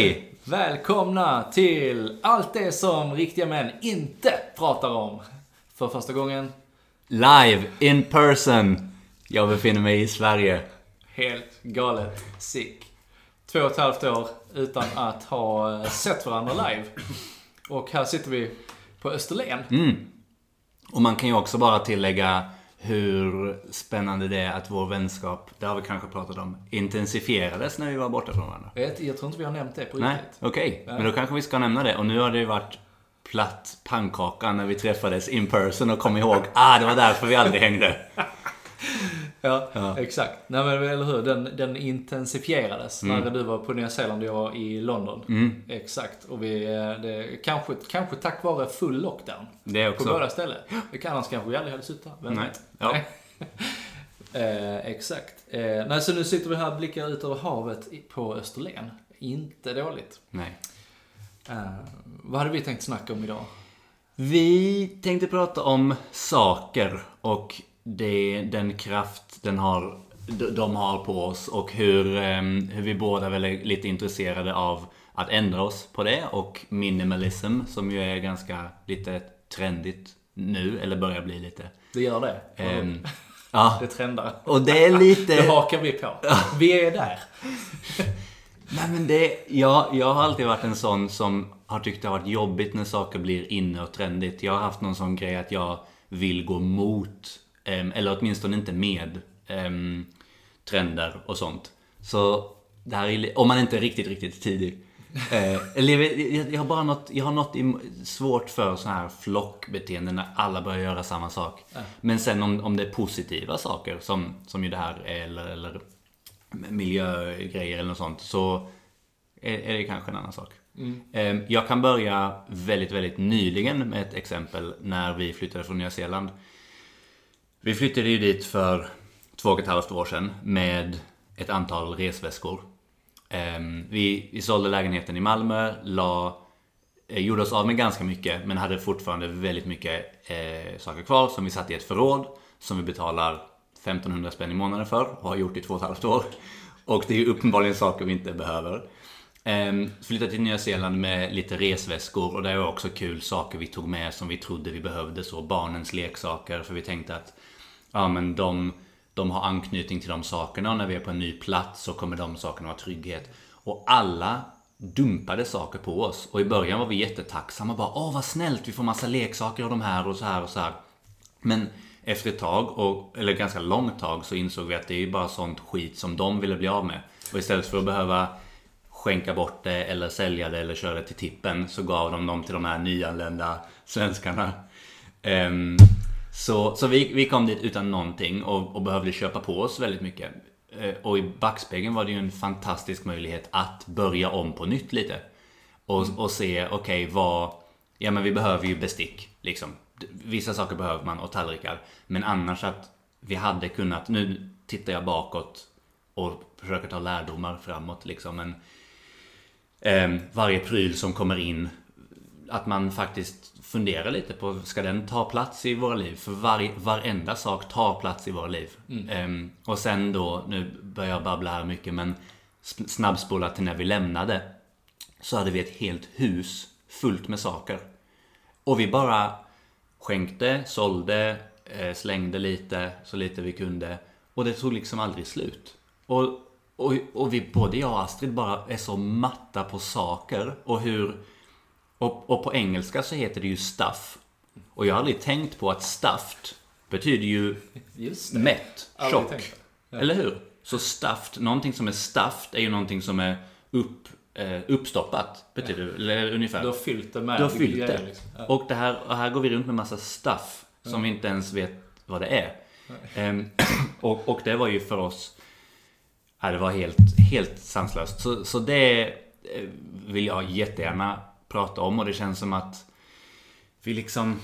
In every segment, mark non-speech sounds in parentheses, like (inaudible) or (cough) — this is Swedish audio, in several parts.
Hej! Välkomna till allt det som riktiga män inte pratar om. För första gången, Live, in person. Jag befinner mig i Sverige. helt galet sick. Två och ett halvt år utan att ha sett varandra live. Och här sitter vi på Österlen. Och man kan ju också bara tillägga hur spännande det är att vår vänskap, det har vi kanske pratat om, intensifierades när vi var borta från varandra. Jag, tror inte vi har nämnt det på Nej, riktigt. okej. Men då kanske vi ska nämna det. Och nu har det ju varit platt pannkaka när vi träffades in person och kom ihåg, ah, det var därför vi aldrig hängde. (laughs) Ja, Ja. exakt. Nej men eller hur, den, den intensifierades Mm. när du var på Nya Zeeland och jag var i London. Exakt. Och vi, eh, det, kanske, kanske tack vare full lockdown. Det På också. båda ställen. Det kan annars kanske vi aldrig hade suttit här. Vem Nej. vet? Ja. (laughs) Eh, exakt. Eh, nej, så nu sitter vi här och blickar ut över havet på Österlen. Inte dåligt. Nej. Eh, vad hade vi tänkt snacka om idag? Vi tänkte prata om saker och det, den kraft den har, de- har på oss och hur, ehm, hur vi båda väl är lite intresserade av att ändra oss på det och minimalism som ju är ganska lite trendigt nu, eller börjar bli lite. Det gör det. Ehm, (laughs) ja, Det trendar. och det är lite... (laughs) Det hakar vi på. Vi är där. (laughs) Nej men det, jag, jag har alltid varit en sån som har tyckt det har varit jobbigt när saker blir inne och trendigt. Jag har haft någon sån grej att jag vill gå mot, eller åtminstone inte med, trender och sånt. Så det här är, om man inte är riktigt, riktigt tidig. (laughs) Eh, eller jag, har bara något, jag har något svårt för så här flockbeteende när alla börjar göra samma sak. Men sen om, om det är positiva saker som, som ju det här är, eller, eller miljögrejer eller något sånt så är, är det kanske en annan sak. Eh, Jag kan börja väldigt, väldigt nyligen med ett exempel när vi flyttade från Nya Zeeland. Vi flyttade ju dit för två och ett halvt år sedan med ett antal resväskor. Ehm, vi, vi sålde lägenheten i Malmö, la, eh, gjorde oss av med ganska mycket men hade fortfarande väldigt mycket eh, saker kvar som vi satte i ett förråd som vi betalar 1500 spänn i månaden för och har gjort i två och ett halvt år. Och det är ju uppenbarligen saker vi inte behöver. Ehm, flyttade till Nya Zeeland med lite resväskor och det var också kul saker vi tog med som vi trodde vi behövde. Så barnens leksaker för vi tänkte att ja, men de, de har anknytning till de sakerna och när vi är på en ny plats så kommer de sakerna ha trygghet. Och alla dumpade saker på oss och i början var vi jättetacksamma. Bara, Åh vad snällt, vi får massa leksaker av de här och så här och så här. Men efter ett tag, och, eller ganska långt tag, så insåg vi att det är ju bara sånt skit som de ville bli av med. Och istället för att behöva skänka bort det eller sälja det eller köra det till tippen så gav de dem till de här nyanlända svenskarna. Um, så så vi, vi kom dit utan någonting och, och behövde köpa på oss väldigt mycket. Eh, och i backspegeln var det ju en fantastisk möjlighet att börja om på nytt lite. Och, och se, okej vad... Ja men vi behöver ju bestick liksom. Vissa saker behöver man och tallrikar. Men annars att vi hade kunnat... Nu tittar jag bakåt och försöker ta lärdomar framåt liksom. Men, ehm, varje pryl som kommer in att man faktiskt funderar lite på, ska den ta plats i våra liv? För varje, varenda sak tar plats i våra liv. Ehm, och sen då, nu börjar jag babbla här mycket, men snabbspola till när vi lämnade. Så hade vi ett helt hus fullt med saker. Och vi bara skänkte, sålde, eh, slängde lite, så lite vi kunde. Och det tog liksom aldrig slut. Och, och, och vi, både jag och Astrid bara är så matta på saker och hur och, och på engelska så heter det ju stuff. Och jag har aldrig tänkt på att stuffed betyder ju mätt, tjock. på. Eller hur? Så stuffed, någonting som är stuffed är ju någonting som är upp, eh, uppstoppat. Betyder det, eller ungefär. Du har fyllt det med Du har fyllt det. liksom. Ja. Och, det här, och här går vi runt med massa stuff som vi inte ens vet vad det är. Ehm, (clears throat) och, och det var ju för oss Ja, det var helt, helt sanslöst. Så, så det eh, vill jag jättegärna prata om och det känns som att vi liksom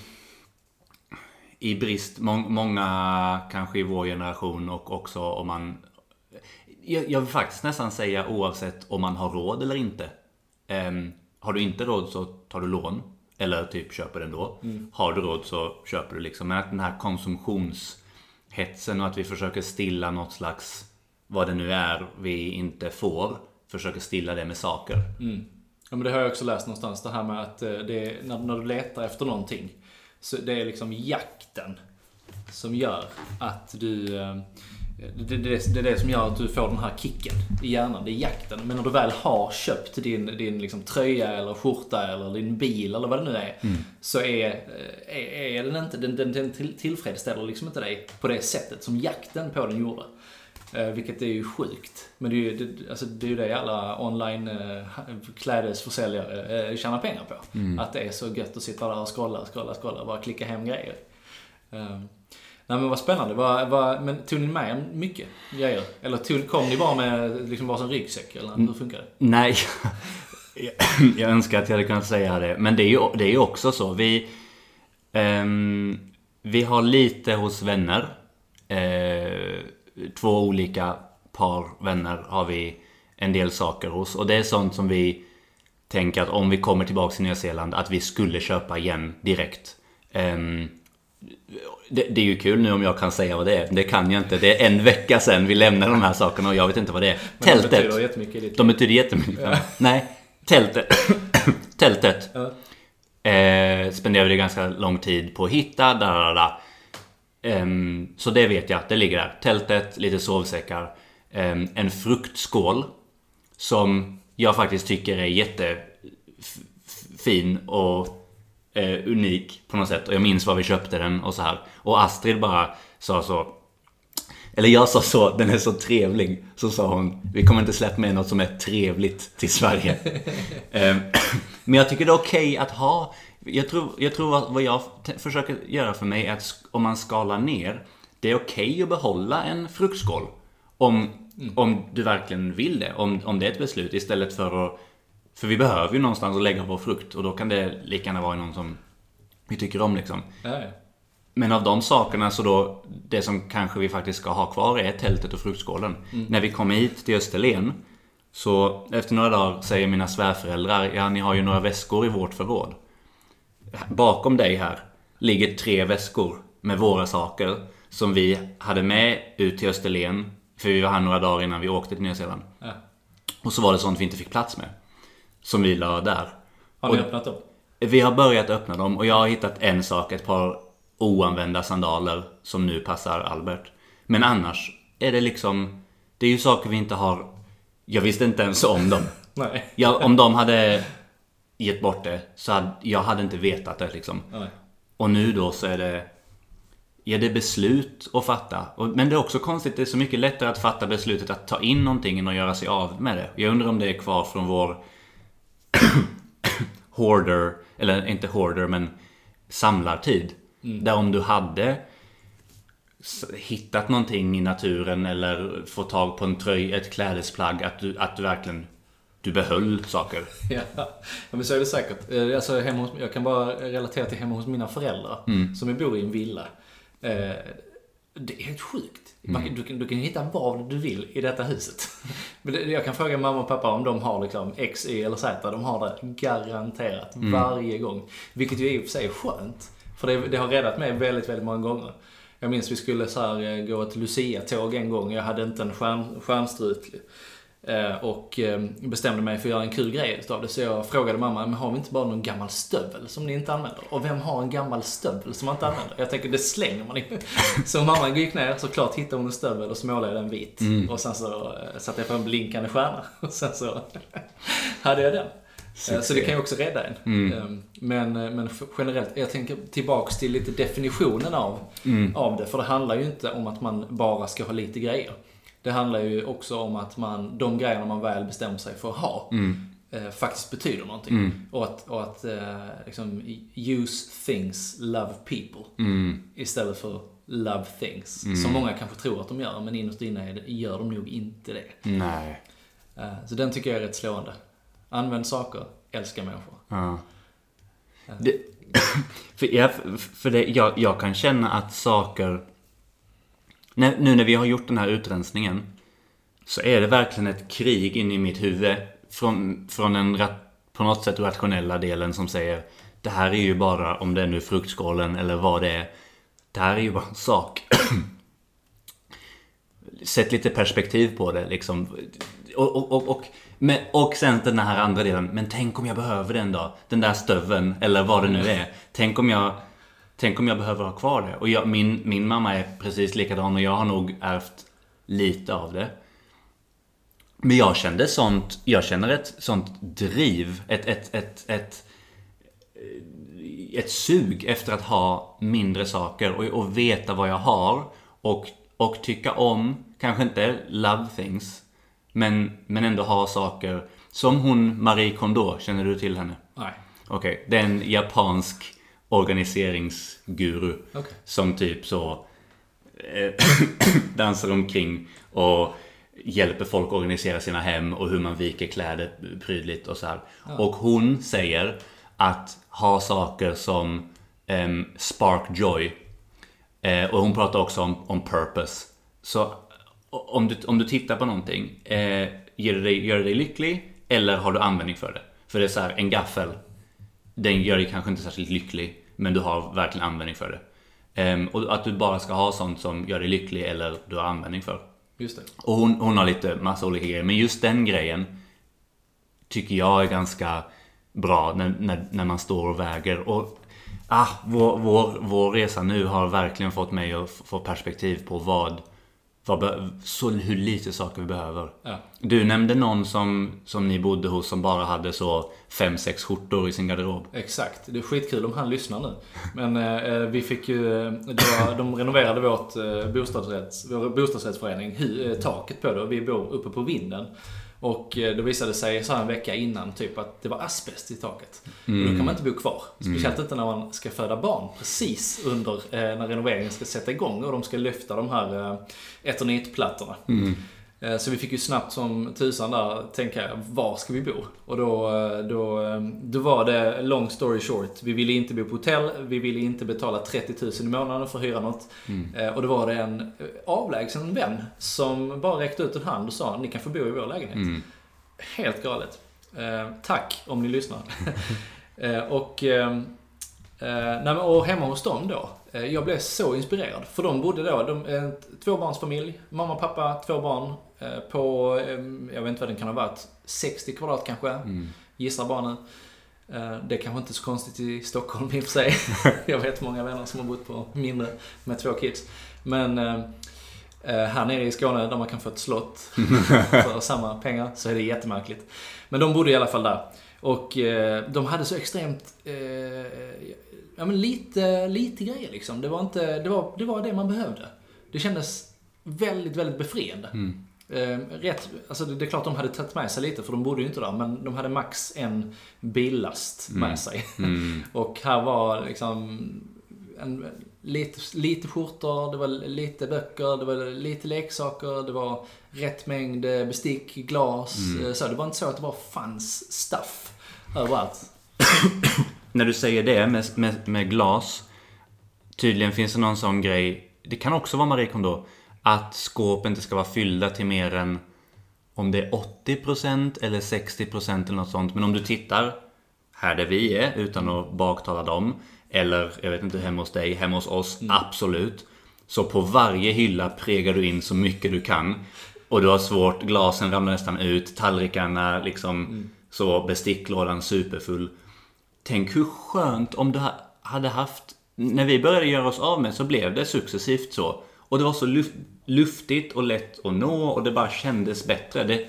i brist, må, många kanske i vår generation och också om man jag, jag vill faktiskt nästan säga oavsett om man har råd eller inte. Ehm, har du inte råd så tar du lån. Eller typ köper ändå. Har du råd så köper du liksom. Men att den här konsumtionshetsen och att vi försöker stilla något slags vad det nu är vi inte får, försöker stilla det med saker. Ja, men det har jag också läst någonstans. Det här med att eh, är, när, när du letar efter någonting. Så det är liksom jakten som gör att du... eh, Det, det, det, är det som gör att du får den här kicken i hjärnan. Det är jakten. Men när du väl har köpt din, din liksom tröja eller skjorta eller din bil eller vad det nu är. Så är, eh, är, är den inte, den, den, den till- tillfredsställer liksom inte dig på det sättet som jakten på den gjorde. Eh, vilket är ju sjukt. Men det är ju det, alltså, det, är det alla online eh, klädesförsäljare eh, tjänar pengar på. Att det är så gött att sitta där och scrolla, scrolla, scrolla och bara klicka hem grejer. Eh, nej men vad spännande. Vad, vad, men tog ni med mycket grejer? Eller tog, kom ni bara med liksom bara som ryggsäck? Eller hur funkar det? Nej, (laughs) jag önskar att jag hade kunnat säga det. Men det är ju, det är också så. Vi, ehm, vi har lite hos vänner. Eh, två olika par vänner har vi en del saker hos. Och det är sånt som vi tänker att om vi kommer tillbaka till Nya Zeeland att vi skulle köpa igen direkt. Ehm, det, det är ju kul nu om jag kan säga vad det är. Det kan jag inte. Det är en vecka sedan vi lämnade de här sakerna och jag vet inte vad det är. Men Tältet. Det betyder jättemycket ditt De betyder jättemycket mig. Nej, tältet. (coughs) tältet. Ja. Eh, spenderade vi ganska lång tid på att hitta. Där, där, där. Ehm, så det vet jag, det ligger där. Tältet, lite sovsäckar. ehm, en fruktskål. Som jag faktiskt tycker är jättefin och eh, unik på något sätt. Och jag minns var vi köpte den och så här. Och Astrid bara sa så. Eller jag sa så, den är så trevlig. Så sa hon, vi kommer inte släppa med något som är trevligt till Sverige. (laughs) Ehm, (clears throat) Men jag tycker det är okej att ha jag tror, jag tror vad, vad jag försöker göra för mig är att om man skalar ner Det är okej att behålla en fruktskål Om, om du verkligen vill det, om, om det är ett beslut istället för att För vi behöver ju någonstans att lägga vår frukt och då kan det lika gärna vara i någon som vi tycker om liksom Ja, ja. men av de sakerna så då, det som kanske vi faktiskt ska ha kvar är tältet och fruktskålen. När vi kommer hit till Österlen, så efter några dagar säger mina svärföräldrar, ja ni har ju några väskor i vårt förråd. Bakom dig här ligger tre väskor med våra saker som vi hade med ut till Österlen, för vi var här några dagar innan vi åkte till Nya Zeeland. Ja. Och så var det sånt vi inte fick plats med. Som vi la där. Har ni Och- öppnat dem? vi har börjat öppna dem och jag har hittat en sak, ett par oanvända sandaler som nu passar Albert. Men annars är det liksom, det är ju saker vi inte har, jag visste inte ens om dem. (laughs) Nej. Jag, om de hade gett bort det så hade jag hade inte vetat det liksom. Nej. Och nu då så är det Ja, det är beslut att fatta. Men det är också konstigt, det är så mycket lättare att fatta beslutet att ta in någonting än att göra sig av med det. Jag undrar om det är kvar från vår (coughs) hoarder, eller inte hoarder men samlartid. Där om du hade hittat någonting i naturen eller fått tag på en tröja, ett klädesplagg, att du, att du verkligen du behöll saker. (laughs) Ja, men så är det säkert. Eh, Alltså, hemma hos, jag kan bara relatera till hemma hos mina föräldrar, som bor i en villa. Eh, Det är helt sjukt. Kan- Du, kan, du kan hitta vad du vill i detta huset. (laughs) Jag kan fråga mamma och pappa om de har liksom X, Y eller Z. De har det garanterat varje gång. Vilket ju i och för sig är skönt. För det, det har räddat mig väldigt, väldigt många gånger. Jag minns vi skulle så här, eh, gå ett Lucia-tåg en gång. Jag hade inte en stjärn, stjärnstrut. Eh, Och eh, bestämde mig för att göra en kul grej utav det. Så jag frågade mamma, men har vi inte bara någon gammal stövel som ni inte använder? Och vem har en gammal stövel som man inte använder? Jag tänker, det slänger man ju. (laughs) Så mamma gick ner, såklart hittade hon en stövel och så målade jag den vit. Och sen så eh, satte jag på en blinkande stjärna. (laughs) Och sen så (laughs) hade jag den. Eh, Så det kan ju också rädda en. Eh, Men, eh, men generellt, jag tänker tillbaks till lite definitionen av, av det. För det handlar ju inte om att man bara ska ha lite grejer. Det handlar ju också om att man, de grejerna man väl bestämmer sig för att ha eh, faktiskt betyder någonting. Och att, och att eh, liksom, use things, love people. Istället för love things. Som många kanske tror att de gör, men innerst inne gör de nog inte det. Nej. Eh, Så den tycker jag är rätt slående. Använd saker, älska människor. Ja. Det, (coughs) för ja, för det, jag, jag kan känna att saker... Nu när vi har gjort den här utrensningen så är det verkligen ett krig inne i mitt huvud från, från den på något sätt rationella delen som säger Det här är ju bara, om det är nu fruktskålen eller vad det är Det här är ju bara en sak (clears throat) sätt lite perspektiv på det liksom. Och, och, och, och, men, och sen den här andra delen. Men tänk om jag behöver den då? Den där stöven eller vad det nu är. Tänk om jag, tänk om jag behöver ha kvar det. Och jag, min, min mamma är precis likadan och jag har nog ärvt lite av det. Men jag kände sånt, jag känner ett sånt driv, ett, ett, ett, ett, ett sug efter att ha mindre saker och, och veta vad jag har och, och tycka om, kanske inte love things, men, men ändå ha saker. Som hon Marie Kondo, känner du till henne? Nej. Okej, okay. det är en japansk organiseringsguru. Okay. Som typ så eh, (coughs) dansar omkring och hjälper folk organisera sina hem och hur man viker kläder prydligt och så här. Ja. Och hon säger att ha saker som um, spark joy. Eh, och hon pratar också om, om purpose. Så om du, om du tittar på någonting, eh, ger det dig, gör det dig lycklig eller har du användning för det? För det är så här, en gaffel, den gör dig kanske inte särskilt lycklig, men du har verkligen användning för det. Um, och att du bara ska ha sånt som gör dig lycklig eller du har användning för. Just det. Och hon, hon har lite massa olika grejer, men just den grejen tycker jag är ganska bra när, när, när man står och väger. Och ah, vår, vår, vår resa nu har verkligen fått mig att få perspektiv på vad vad så hur lite saker vi behöver. Ja. Du nämnde någon som, som ni bodde hos som bara hade så fem sex skjortor i sin garderob. Exakt. Det är skitkul om han lyssnar nu. Men eh, vi fick ju... Var, de renoverade vårt eh, bostadsrätts, vår bostadsrättsförening, hu, eh, taket på det. Och vi bor uppe på vinden. Och eh, då visade det sig så en vecka innan typ att det var asbest i taket. Mm. Och då kan man inte bo kvar. Speciellt mm. inte när man ska föda barn precis under eh, när renoveringen ska sätta igång och de ska lyfta de här eh, eternitplattorna. Mm. Eh, så vi fick ju snabbt som tusan där tänka, var ska vi bo? Och då, eh, då, eh, då var det, long story short, vi ville inte bo på hotell, vi ville inte betala 30 000 i månaden för att hyra något. Mm. Och då var det en avlägsen vän som bara räckte ut en hand och sa, ni kan få bo i vår lägenhet. Mm. Helt galet. Tack om ni lyssnar. (laughs) och, och hemma hos dem då, jag blev så inspirerad. För de bodde då, de, en tvåbarnsfamilj, mamma, pappa, två barn. Eh, på, jag vet inte vad den kan ha varit, 60 kvadrat kanske. Mm. Gissar bara nu. Eh, det är kanske inte så konstigt i Stockholm i och för sig. (laughs) jag vet många vänner som har bott på mindre med två kids. Men eh, här nere i Skåne där man kan få ett slott (laughs) för samma pengar så är det jättemärkligt. Men de bodde i alla fall där. Och de hade så extremt, ja men lite, lite grejer liksom. Det var inte, det var, det var det man behövde. Det kändes väldigt, väldigt befriande. Mm. Eh, rätt, alltså det, det, är klart de hade tagit med sig lite, för de bodde ju inte där, men de hade max en billast med mm. sig. (laughs) Mm. och här var liksom en, lite, lite skjortor, det var lite böcker, det var lite leksaker, det var rätt mängd bestick, glas. Mm. Så det var inte så att det bara fanns stuff överallt. (coughs) När du säger det med, med, med glas, tydligen finns det någon sån grej, det kan också vara Marie Kondo, att skåp inte ska vara fyllda till mer än om det är 80% eller 60% eller något sånt. Men om du tittar här där vi är, utan att baktala dem, eller jag vet inte, hemma hos dig, hemma hos oss, mm. absolut. Så på varje hylla pregar du in så mycket du kan. Och du har svårt, glasen ramlar nästan ut, tallrikarna liksom, mm. så besticklådan superfull. Tänk hur skönt om du hade haft, när vi började göra oss av med så blev det successivt så. Och det var så luftigt och lätt att nå och det bara kändes bättre. Det,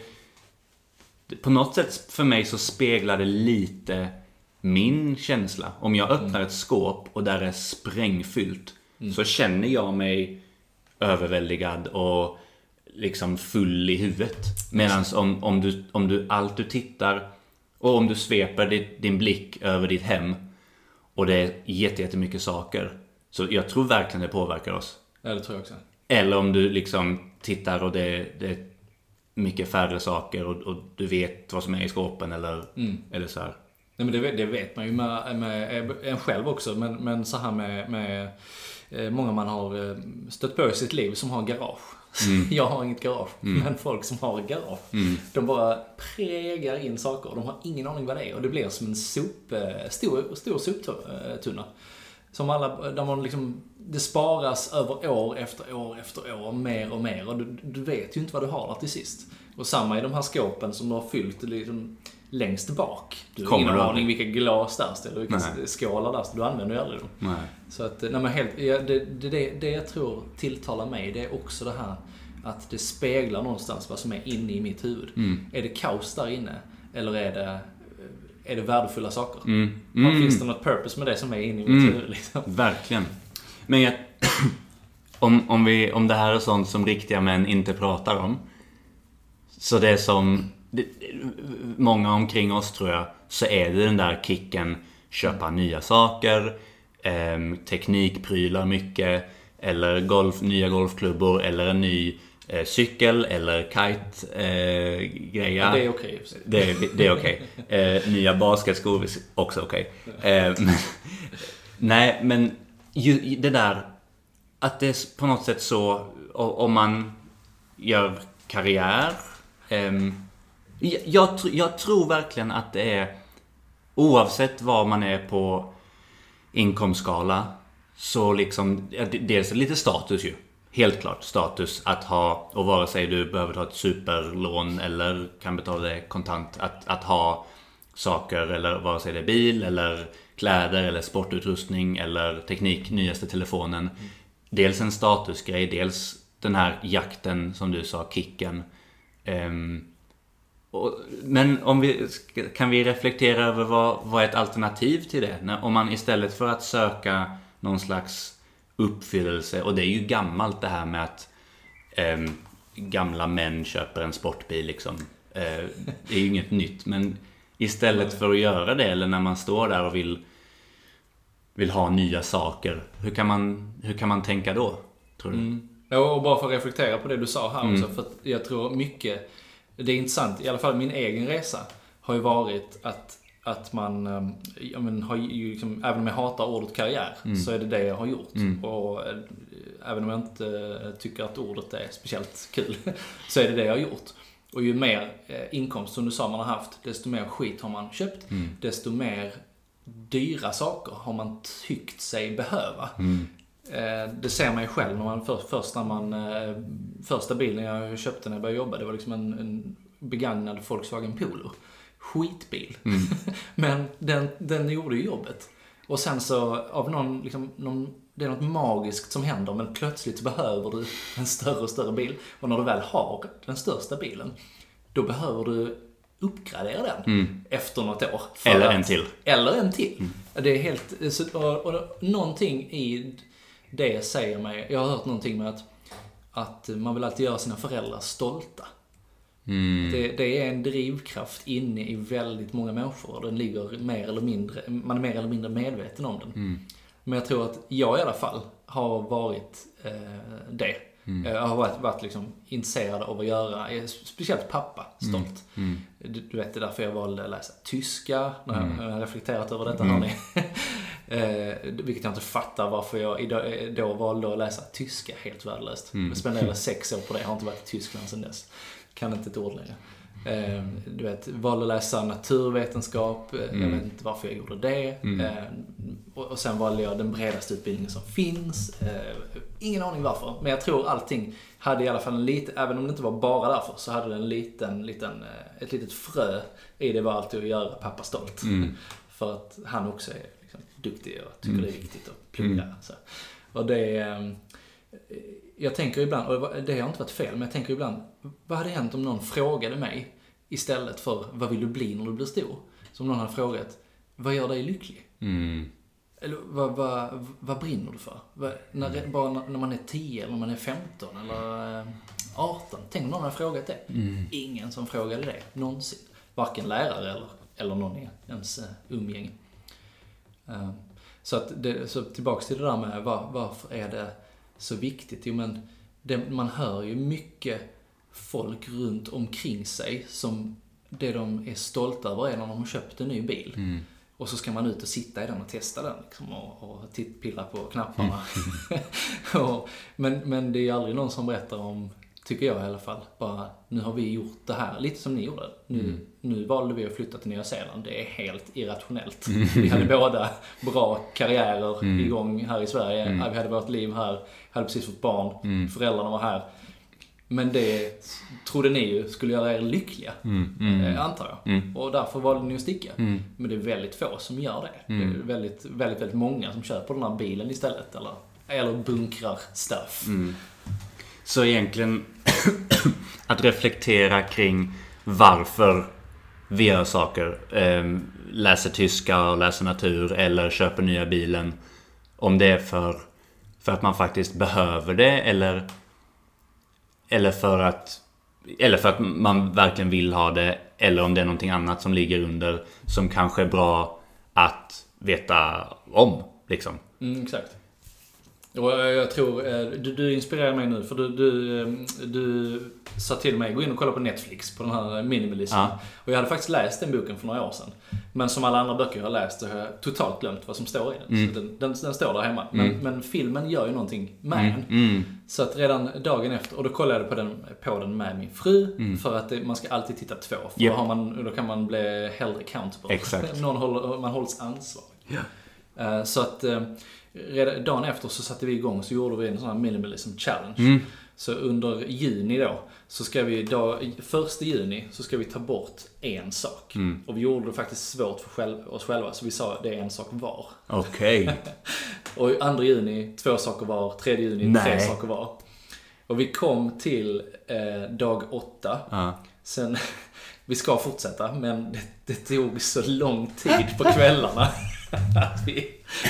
det, på något sätt för mig så speglar det lite min känsla. Om jag öppnar ett skåp och där är sprängfyllt mm. så känner jag mig överväldigad och liksom full i huvudet. Medan om, om, du, om du allt du tittar och om du sveper din, din blick över ditt hem och det är jättemycket saker. Så jag tror verkligen det påverkar oss. Ja, det tror jag också. Eller om du liksom tittar och det, det är mycket färre saker och, och, du vet vad som är i skåpen eller, mm. eller så här. Nej, men det, det, vet man ju med, med en själv också. Men, men så här med, med eh, många man har eh, stött på i sitt liv som har garage. Mm. (laughs) Jag har inget garage, mm. men folk som har garage. Mm. De bara pregar in saker de har ingen aning vad det är. Och det blir som en sop, eh, stor, stor soptunna. Som alla, där man liksom, det sparas över år efter år efter år, mer och mer. Och du, du vet ju inte vad du har där till sist. Och samma i de här skåpen som du har fyllt liksom, längst bak. Du har Kommer ingen aning vilka glas där står, eller vilka Nej. skålar där står. Du använder ju aldrig dem. Nej. Så att, nej men helt, ja, det, det, det, det jag tror tilltalar mig, det är också det här att det speglar någonstans vad som är inne i mitt huvud. Mm. Är det kaos där inne? Eller är det, är det värdefulla saker? Mm. Har- Mm. Finns det något purpose med det som är inne i mitt Mm. huvud? Liksom? Verkligen. Men jag, (clears throat) om, om, vi, om det här är sånt som riktiga män inte pratar om. Så det som det, många omkring oss tror jag, så är det den där kicken köpa nya saker, eh, teknikprylar mycket, eller golf, nya golfklubbor, eller en ny eh, cykel, eller kite-greja. Det är okej sig. Det, är- det är okej. Eh, nya basketskor, är också okej. Eh, men, nej, men ju, det där att det är på något sätt så, om man gör karriär. ehm, jag, jag, jag tror verkligen att det är, oavsett var man är på inkomstskala, så liksom, dels lite status ju. Helt klart status att ha, och vare sig du behöver ta ett superlån eller kan betala det kontant, att, att ha saker eller vare sig det är bil eller kläder eller sportutrustning eller teknik, nyaste telefonen. Dels en statusgrej, dels den här jakten som du sa, kicken. Um, och, men om vi, kan vi reflektera över vad, vad är ett alternativ till det? När, om man istället för att söka någon slags uppfyllelse, och det är ju gammalt det här med att ehm, gamla män köper en sportbil liksom. Eh, det är ju inget nytt, men istället för att göra det, eller när man står där och vill, vill ha nya saker, hur kan man, hur kan man tänka då? Tror du? Mm. Ja, och bara för att reflektera på det du sa här Mm. också. För jag tror mycket, det är intressant, i alla fall min egen resa har ju varit att, att man, eh, ja, men har ju liksom, även om jag hatar ordet karriär, Mm. så är det det jag har gjort. Och eh, även om jag inte eh, tycker att ordet är speciellt kul, (laughs) så är det det jag har gjort. Och ju mer inkomst som du sa man har haft, desto mer skit har man köpt. Mm. Desto mer dyra saker har man tyckt sig behöva. Mm. Det ser man ju själv när man för, först när man, första bilen jag köpte när jag började jobba, det var liksom en, en begagnad Volkswagen Polo. Skitbil. Mm. (laughs) Men den, den gjorde ju jobbet. Och sen så av någon, liksom, någon, det är något magiskt som händer men plötsligt så behöver du (laughs) en större och större bil. Och när du väl har den största bilen, då behöver du uppgradera den efter något år. Mm. Eller att- en till. Eller en till. Det är helt, så- och, och någonting i det säger mig, jag har hört någonting med att, att man vill alltid göra sina föräldrar stolta. Mm. Det, det är en drivkraft inne i väldigt många människor och den ligger mer eller mindre, man är mer eller mindre medveten om den. Mm. Men jag tror att jag i alla fall har varit eh, det. Mm. Jag har varit, varit liksom intresserad av att göra, eh, speciellt pappa, stolt. Mm. Du, du vet, det är därför jag valde att läsa tyska, när jag, Mm. har reflekterat över detta, Mm. hörni. (laughs) eh, vilket jag inte fattar varför jag idag, eh, då valde att läsa tyska helt värdelöst. Mm. Jag spenderade sex år på det, jag har inte varit i Tyskland sedan dess. Kan inte ett ord längre. Eh, du vet, valde att läsa naturvetenskap, eh, jag Mm. vet inte varför jag gjorde det. Mm. Eh, och, sen valde jag den bredaste utbildningen som finns. Eh, ingen aning varför, men jag tror allting hade i alla fall en liten, även om det inte var bara därför, så hade det en liten, liten, eh, ett litet frö i det var alltid att göra pappa stolt. Mm. För att han också är liksom duktig och tycker Mm. det är viktigt att plugga. Och det är, jag tänker ibland, och det har inte varit fel, men jag tänker ibland, vad hade hänt om någon frågade mig istället för vad vill du bli när du blir stor? Som någon hade frågat, vad gör dig lycklig? Mm. Eller vad, vad, vad brinner du för? Vad, när, bara när man är 10 eller när man är 15 eller eh, 18? Tänk om någon hade frågat det. Ingen som frågade det någonsin. Varken lärare eller, eller någon i ens uh, umgänge. Eh, så, att det, så tillbaks till det där med var, varför är det så viktigt? Jo men det, man hör ju mycket folk runt omkring sig som det de är stolta över är när de har köpt en ny bil. Mm. Och så ska man ut och sitta i den och testa den liksom, och, och titt, pilla på knapparna. (laughs) och, men, men det är ju aldrig någon som berättar om Tycker jag i alla fall. Bara, nu har vi gjort det här, lite som ni gjorde. Nu, nu valde vi att flytta till Nya Zeeland. Det är helt irrationellt. (laughs) Vi hade båda bra karriärer igång här i Sverige. Vi hade vårt liv här, hade precis fått barn, föräldrarna var här. Men det trodde ni ju skulle göra er lyckliga, eh, antar jag. Och därför valde ni att sticka. Men det är väldigt få som gör det. Det är väldigt, väldigt, väldigt många som köper den här bilen istället. Eller, eller bunkrar stuff. Så egentligen (coughs) att reflektera kring varför vi gör saker. Ehm, läser tyska och läser natur eller köper nya bilen. Om det är för, för att man faktiskt behöver det eller eller för att eller för att man verkligen vill ha det eller om det är någonting annat som ligger under som kanske är bra att veta om. Liksom. Mm, exakt. Och jag tror, eh, du, du inspirerar mig nu för du, du, eh, du sa till mig gå in och kolla på Netflix på den här minimalismen. Ja. Och jag hade faktiskt läst den boken för några år sedan. Men som alla andra böcker jag har läst så har jag totalt glömt vad som står i den. Så den, den, den står där hemma. Men, men filmen gör ju någonting med den. Så att redan dagen efter, och då kollade jag på den, på den med min fru. För att det, man ska alltid titta två. För Japp. då, har man, då kan man bli held accountable. Exakt. (laughs) Någon håller, man hålls ansvarig. Eh, Så att eh, redan dagen efter så satte vi igång så gjorde vi en sån här minimalism challenge. Så under juni då, så ska vi, dag, första juni, så ska vi ta bort en sak. Och vi gjorde det faktiskt svårt för själv, oss själva, så vi sa det är en sak var. Okej. (laughs) Och andra juni, två saker var. Tredje juni, tre Nej. saker var. Och vi kom till eh, dag åtta. Ja. Sen, vi ska fortsätta, men det, det tog så lång tid på kvällarna. (laughs) Att vi,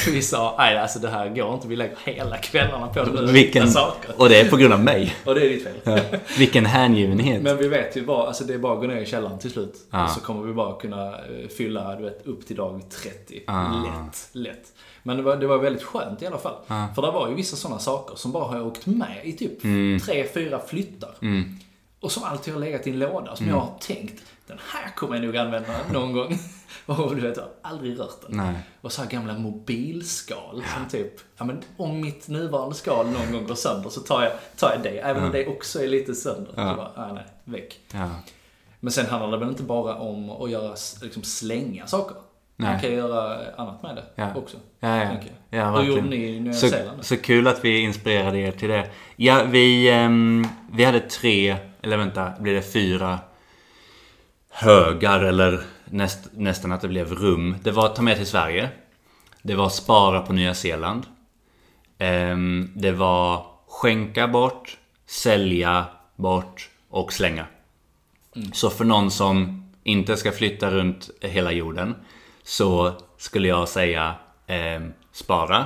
vi sa, nej alltså det här går inte, vi lägger hela kvällarna på det Vilken, saker. och det är på grund av mig. Och det är ditt fel. Ja. Vilken hängivenhet. Men vi vet ju bara, alltså det är bara att gå ner i källaren till slut. Ja. Och så kommer vi bara kunna eh, fylla, du vet, upp till dag 30. Ah. Lätt, lätt. Men det var, det var väldigt skönt i alla fall. För det var ju vissa sådana saker som bara har åkt med i typ Mm. tre, fyra flyttar. Och som alltid har legat i en låda. Som Mm. jag har tänkt, den här kommer jag nog använda någon gång. (laughs) Och du vet, jag har aldrig rört den. Nej. Och så här gamla mobilskal som typ, ja men om mitt nuvarande skal någon gång går sönder så tar jag, tar jag det. Även om det också är lite sönder. Så bara, ah, nej, väck. Ja. Men sen handlar det väl inte bara om att göra, liksom slänga saker. Man Nej. kan göra annat med det Ja. också. Ja, ja. ja Hur gjorde ni i Nya så, Zeeland? så kul att vi inspirerade er till det. Ja, vi, ehm, vi hade tre, eller vänta, blir det fyra högar eller näst, nästan att det blev rum. Det var ta med till Sverige. Det var spara på Nya Zeeland. Ehm, det var skänka bort, sälja bort och slänga. Så för någon som inte ska flytta runt hela jorden så skulle jag säga ehm, spara,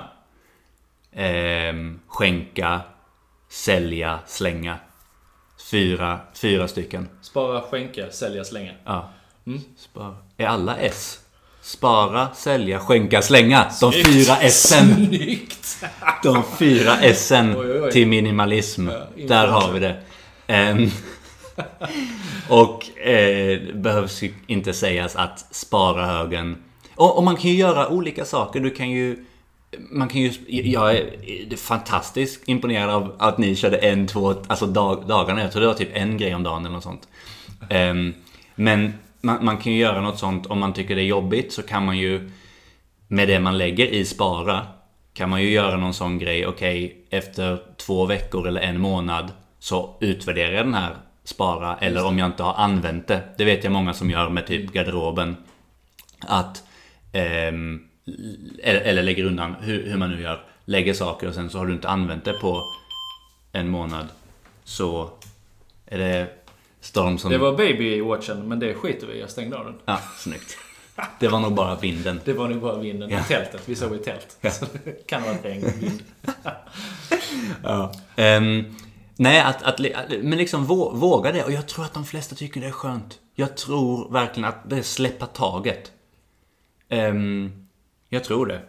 ehm, skänka, sälja, slänga. Fyra, fyra stycken. Spara, skänka, sälja, slänga. Ja. Spara. Är alla S? Spara, sälja, skänka, slänga. De fyra S'en. Snyggt! De fyra S'en Oj, oj, oj. till minimalism. Ja, Där har vi det. Ehm, och eh, det behövs ju inte sägas att spara högen. Och, och man kan ju göra olika saker. Du kan ju... Man kan ju... Jag är fantastiskt imponerad av att ni körde en, två, alltså dag, dagarna. Jag tror det var typ en grej om dagen eller något sånt. Um, men man, man kan ju göra något sånt om man tycker det är jobbigt så kan man ju med det man lägger i spara kan man ju göra någon sån grej. Okej, efter två veckor eller en månad så utvärderar jag den här spara. Eller om jag inte har använt det. Det vet jag många som gör med typ garderoben. Att ehm, eller, lägger undan, hur, hur man nu gör. Lägger saker och sen så har du inte använt det på en månad. Så är det storm som... Det var baby-watchen, men det skiter vi i. Jag stängde av den. Ja, snyggt. Det var nog bara vinden. Det var nog bara vinden Ja. i tältet. Vi sov i tält. Ja. Så det kan vara regn och vind. Ja. Ehm, nej, att, att, men liksom vå- våga det. Och jag tror att de flesta tycker det är skönt. Jag tror verkligen att det är släppa taget. Ehm, jag tror det.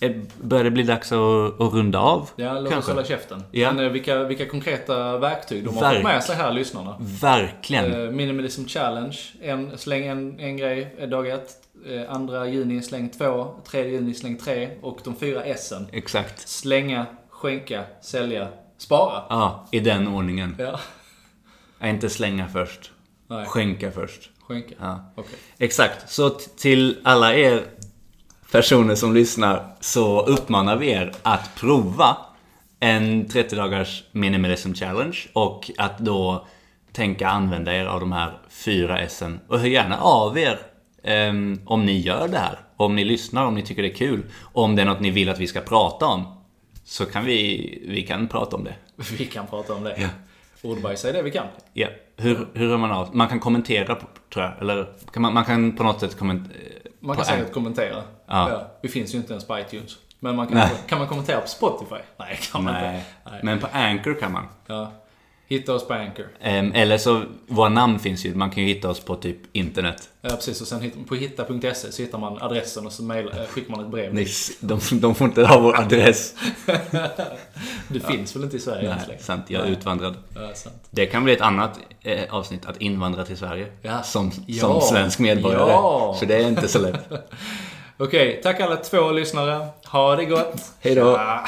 Eh, Börjar det bli dags att, att runda av? Ja, låt oss Kanske. hålla käften. Ja. Men eh, vilka, vilka konkreta verktyg de har Verk- fått med sig här, lyssnarna. Verkligen. Eh, Minimalism challenge. En, släng en, en grej eh, dag ett. Eh, andra juni släng två. Tredje juni släng tre. Och de fyra S'en. Exakt. Slänga, skänka, sälja, spara. Ja, i den ordningen. Ja. Nej, (laughs) inte slänga först. Nej. Skänka först. Skänka? Ja. Okej. Exakt. Så till alla er personer som lyssnar så uppmanar vi er att prova en 30 dagars minimalism challenge och att då tänka använda er av de här fyra S'en. Och hör gärna av er ehm, om ni gör det här. Om ni lyssnar, om ni tycker det är kul. Om det är något ni vill att vi ska prata om. Så kan vi, vi kan prata om det. (laughs) Vi kan prata om det. Ja. Ordbajsa är det vi kan. Ja. Hur, hur hör man av? Man kan kommentera, på- tror jag. Eller man, man kan på något sätt kommentera. Man kan säkert kommentera. Ja. Vi finns ju inte ens på iTunes. Men man kan, kan man kommentera på Spotify? (laughs) Nej, kan man Nej. inte. Nej. Men på Anchor kan man. Ja. Hitta oss på Anchor. Ehm, eller så, våra namn finns ju. Man kan ju hitta oss på typ internet. Ja, precis. Och sen på hitta.se så hittar man adressen och så mail, eh, skickar man ett brev. Nej, de, de får inte ha vår adress. (laughs) Det finns väl inte i Sverige Nej, sant. Jag är Nej. utvandrad. Ja. Det kan bli ett annat eh, avsnitt, att invandra till Sverige. Ja. Som, Ja. som svensk medborgare. Ja. Så det är inte så lätt. (laughs) Okej, tack alla två lyssnare. Ha det gott. Hej då. Tja.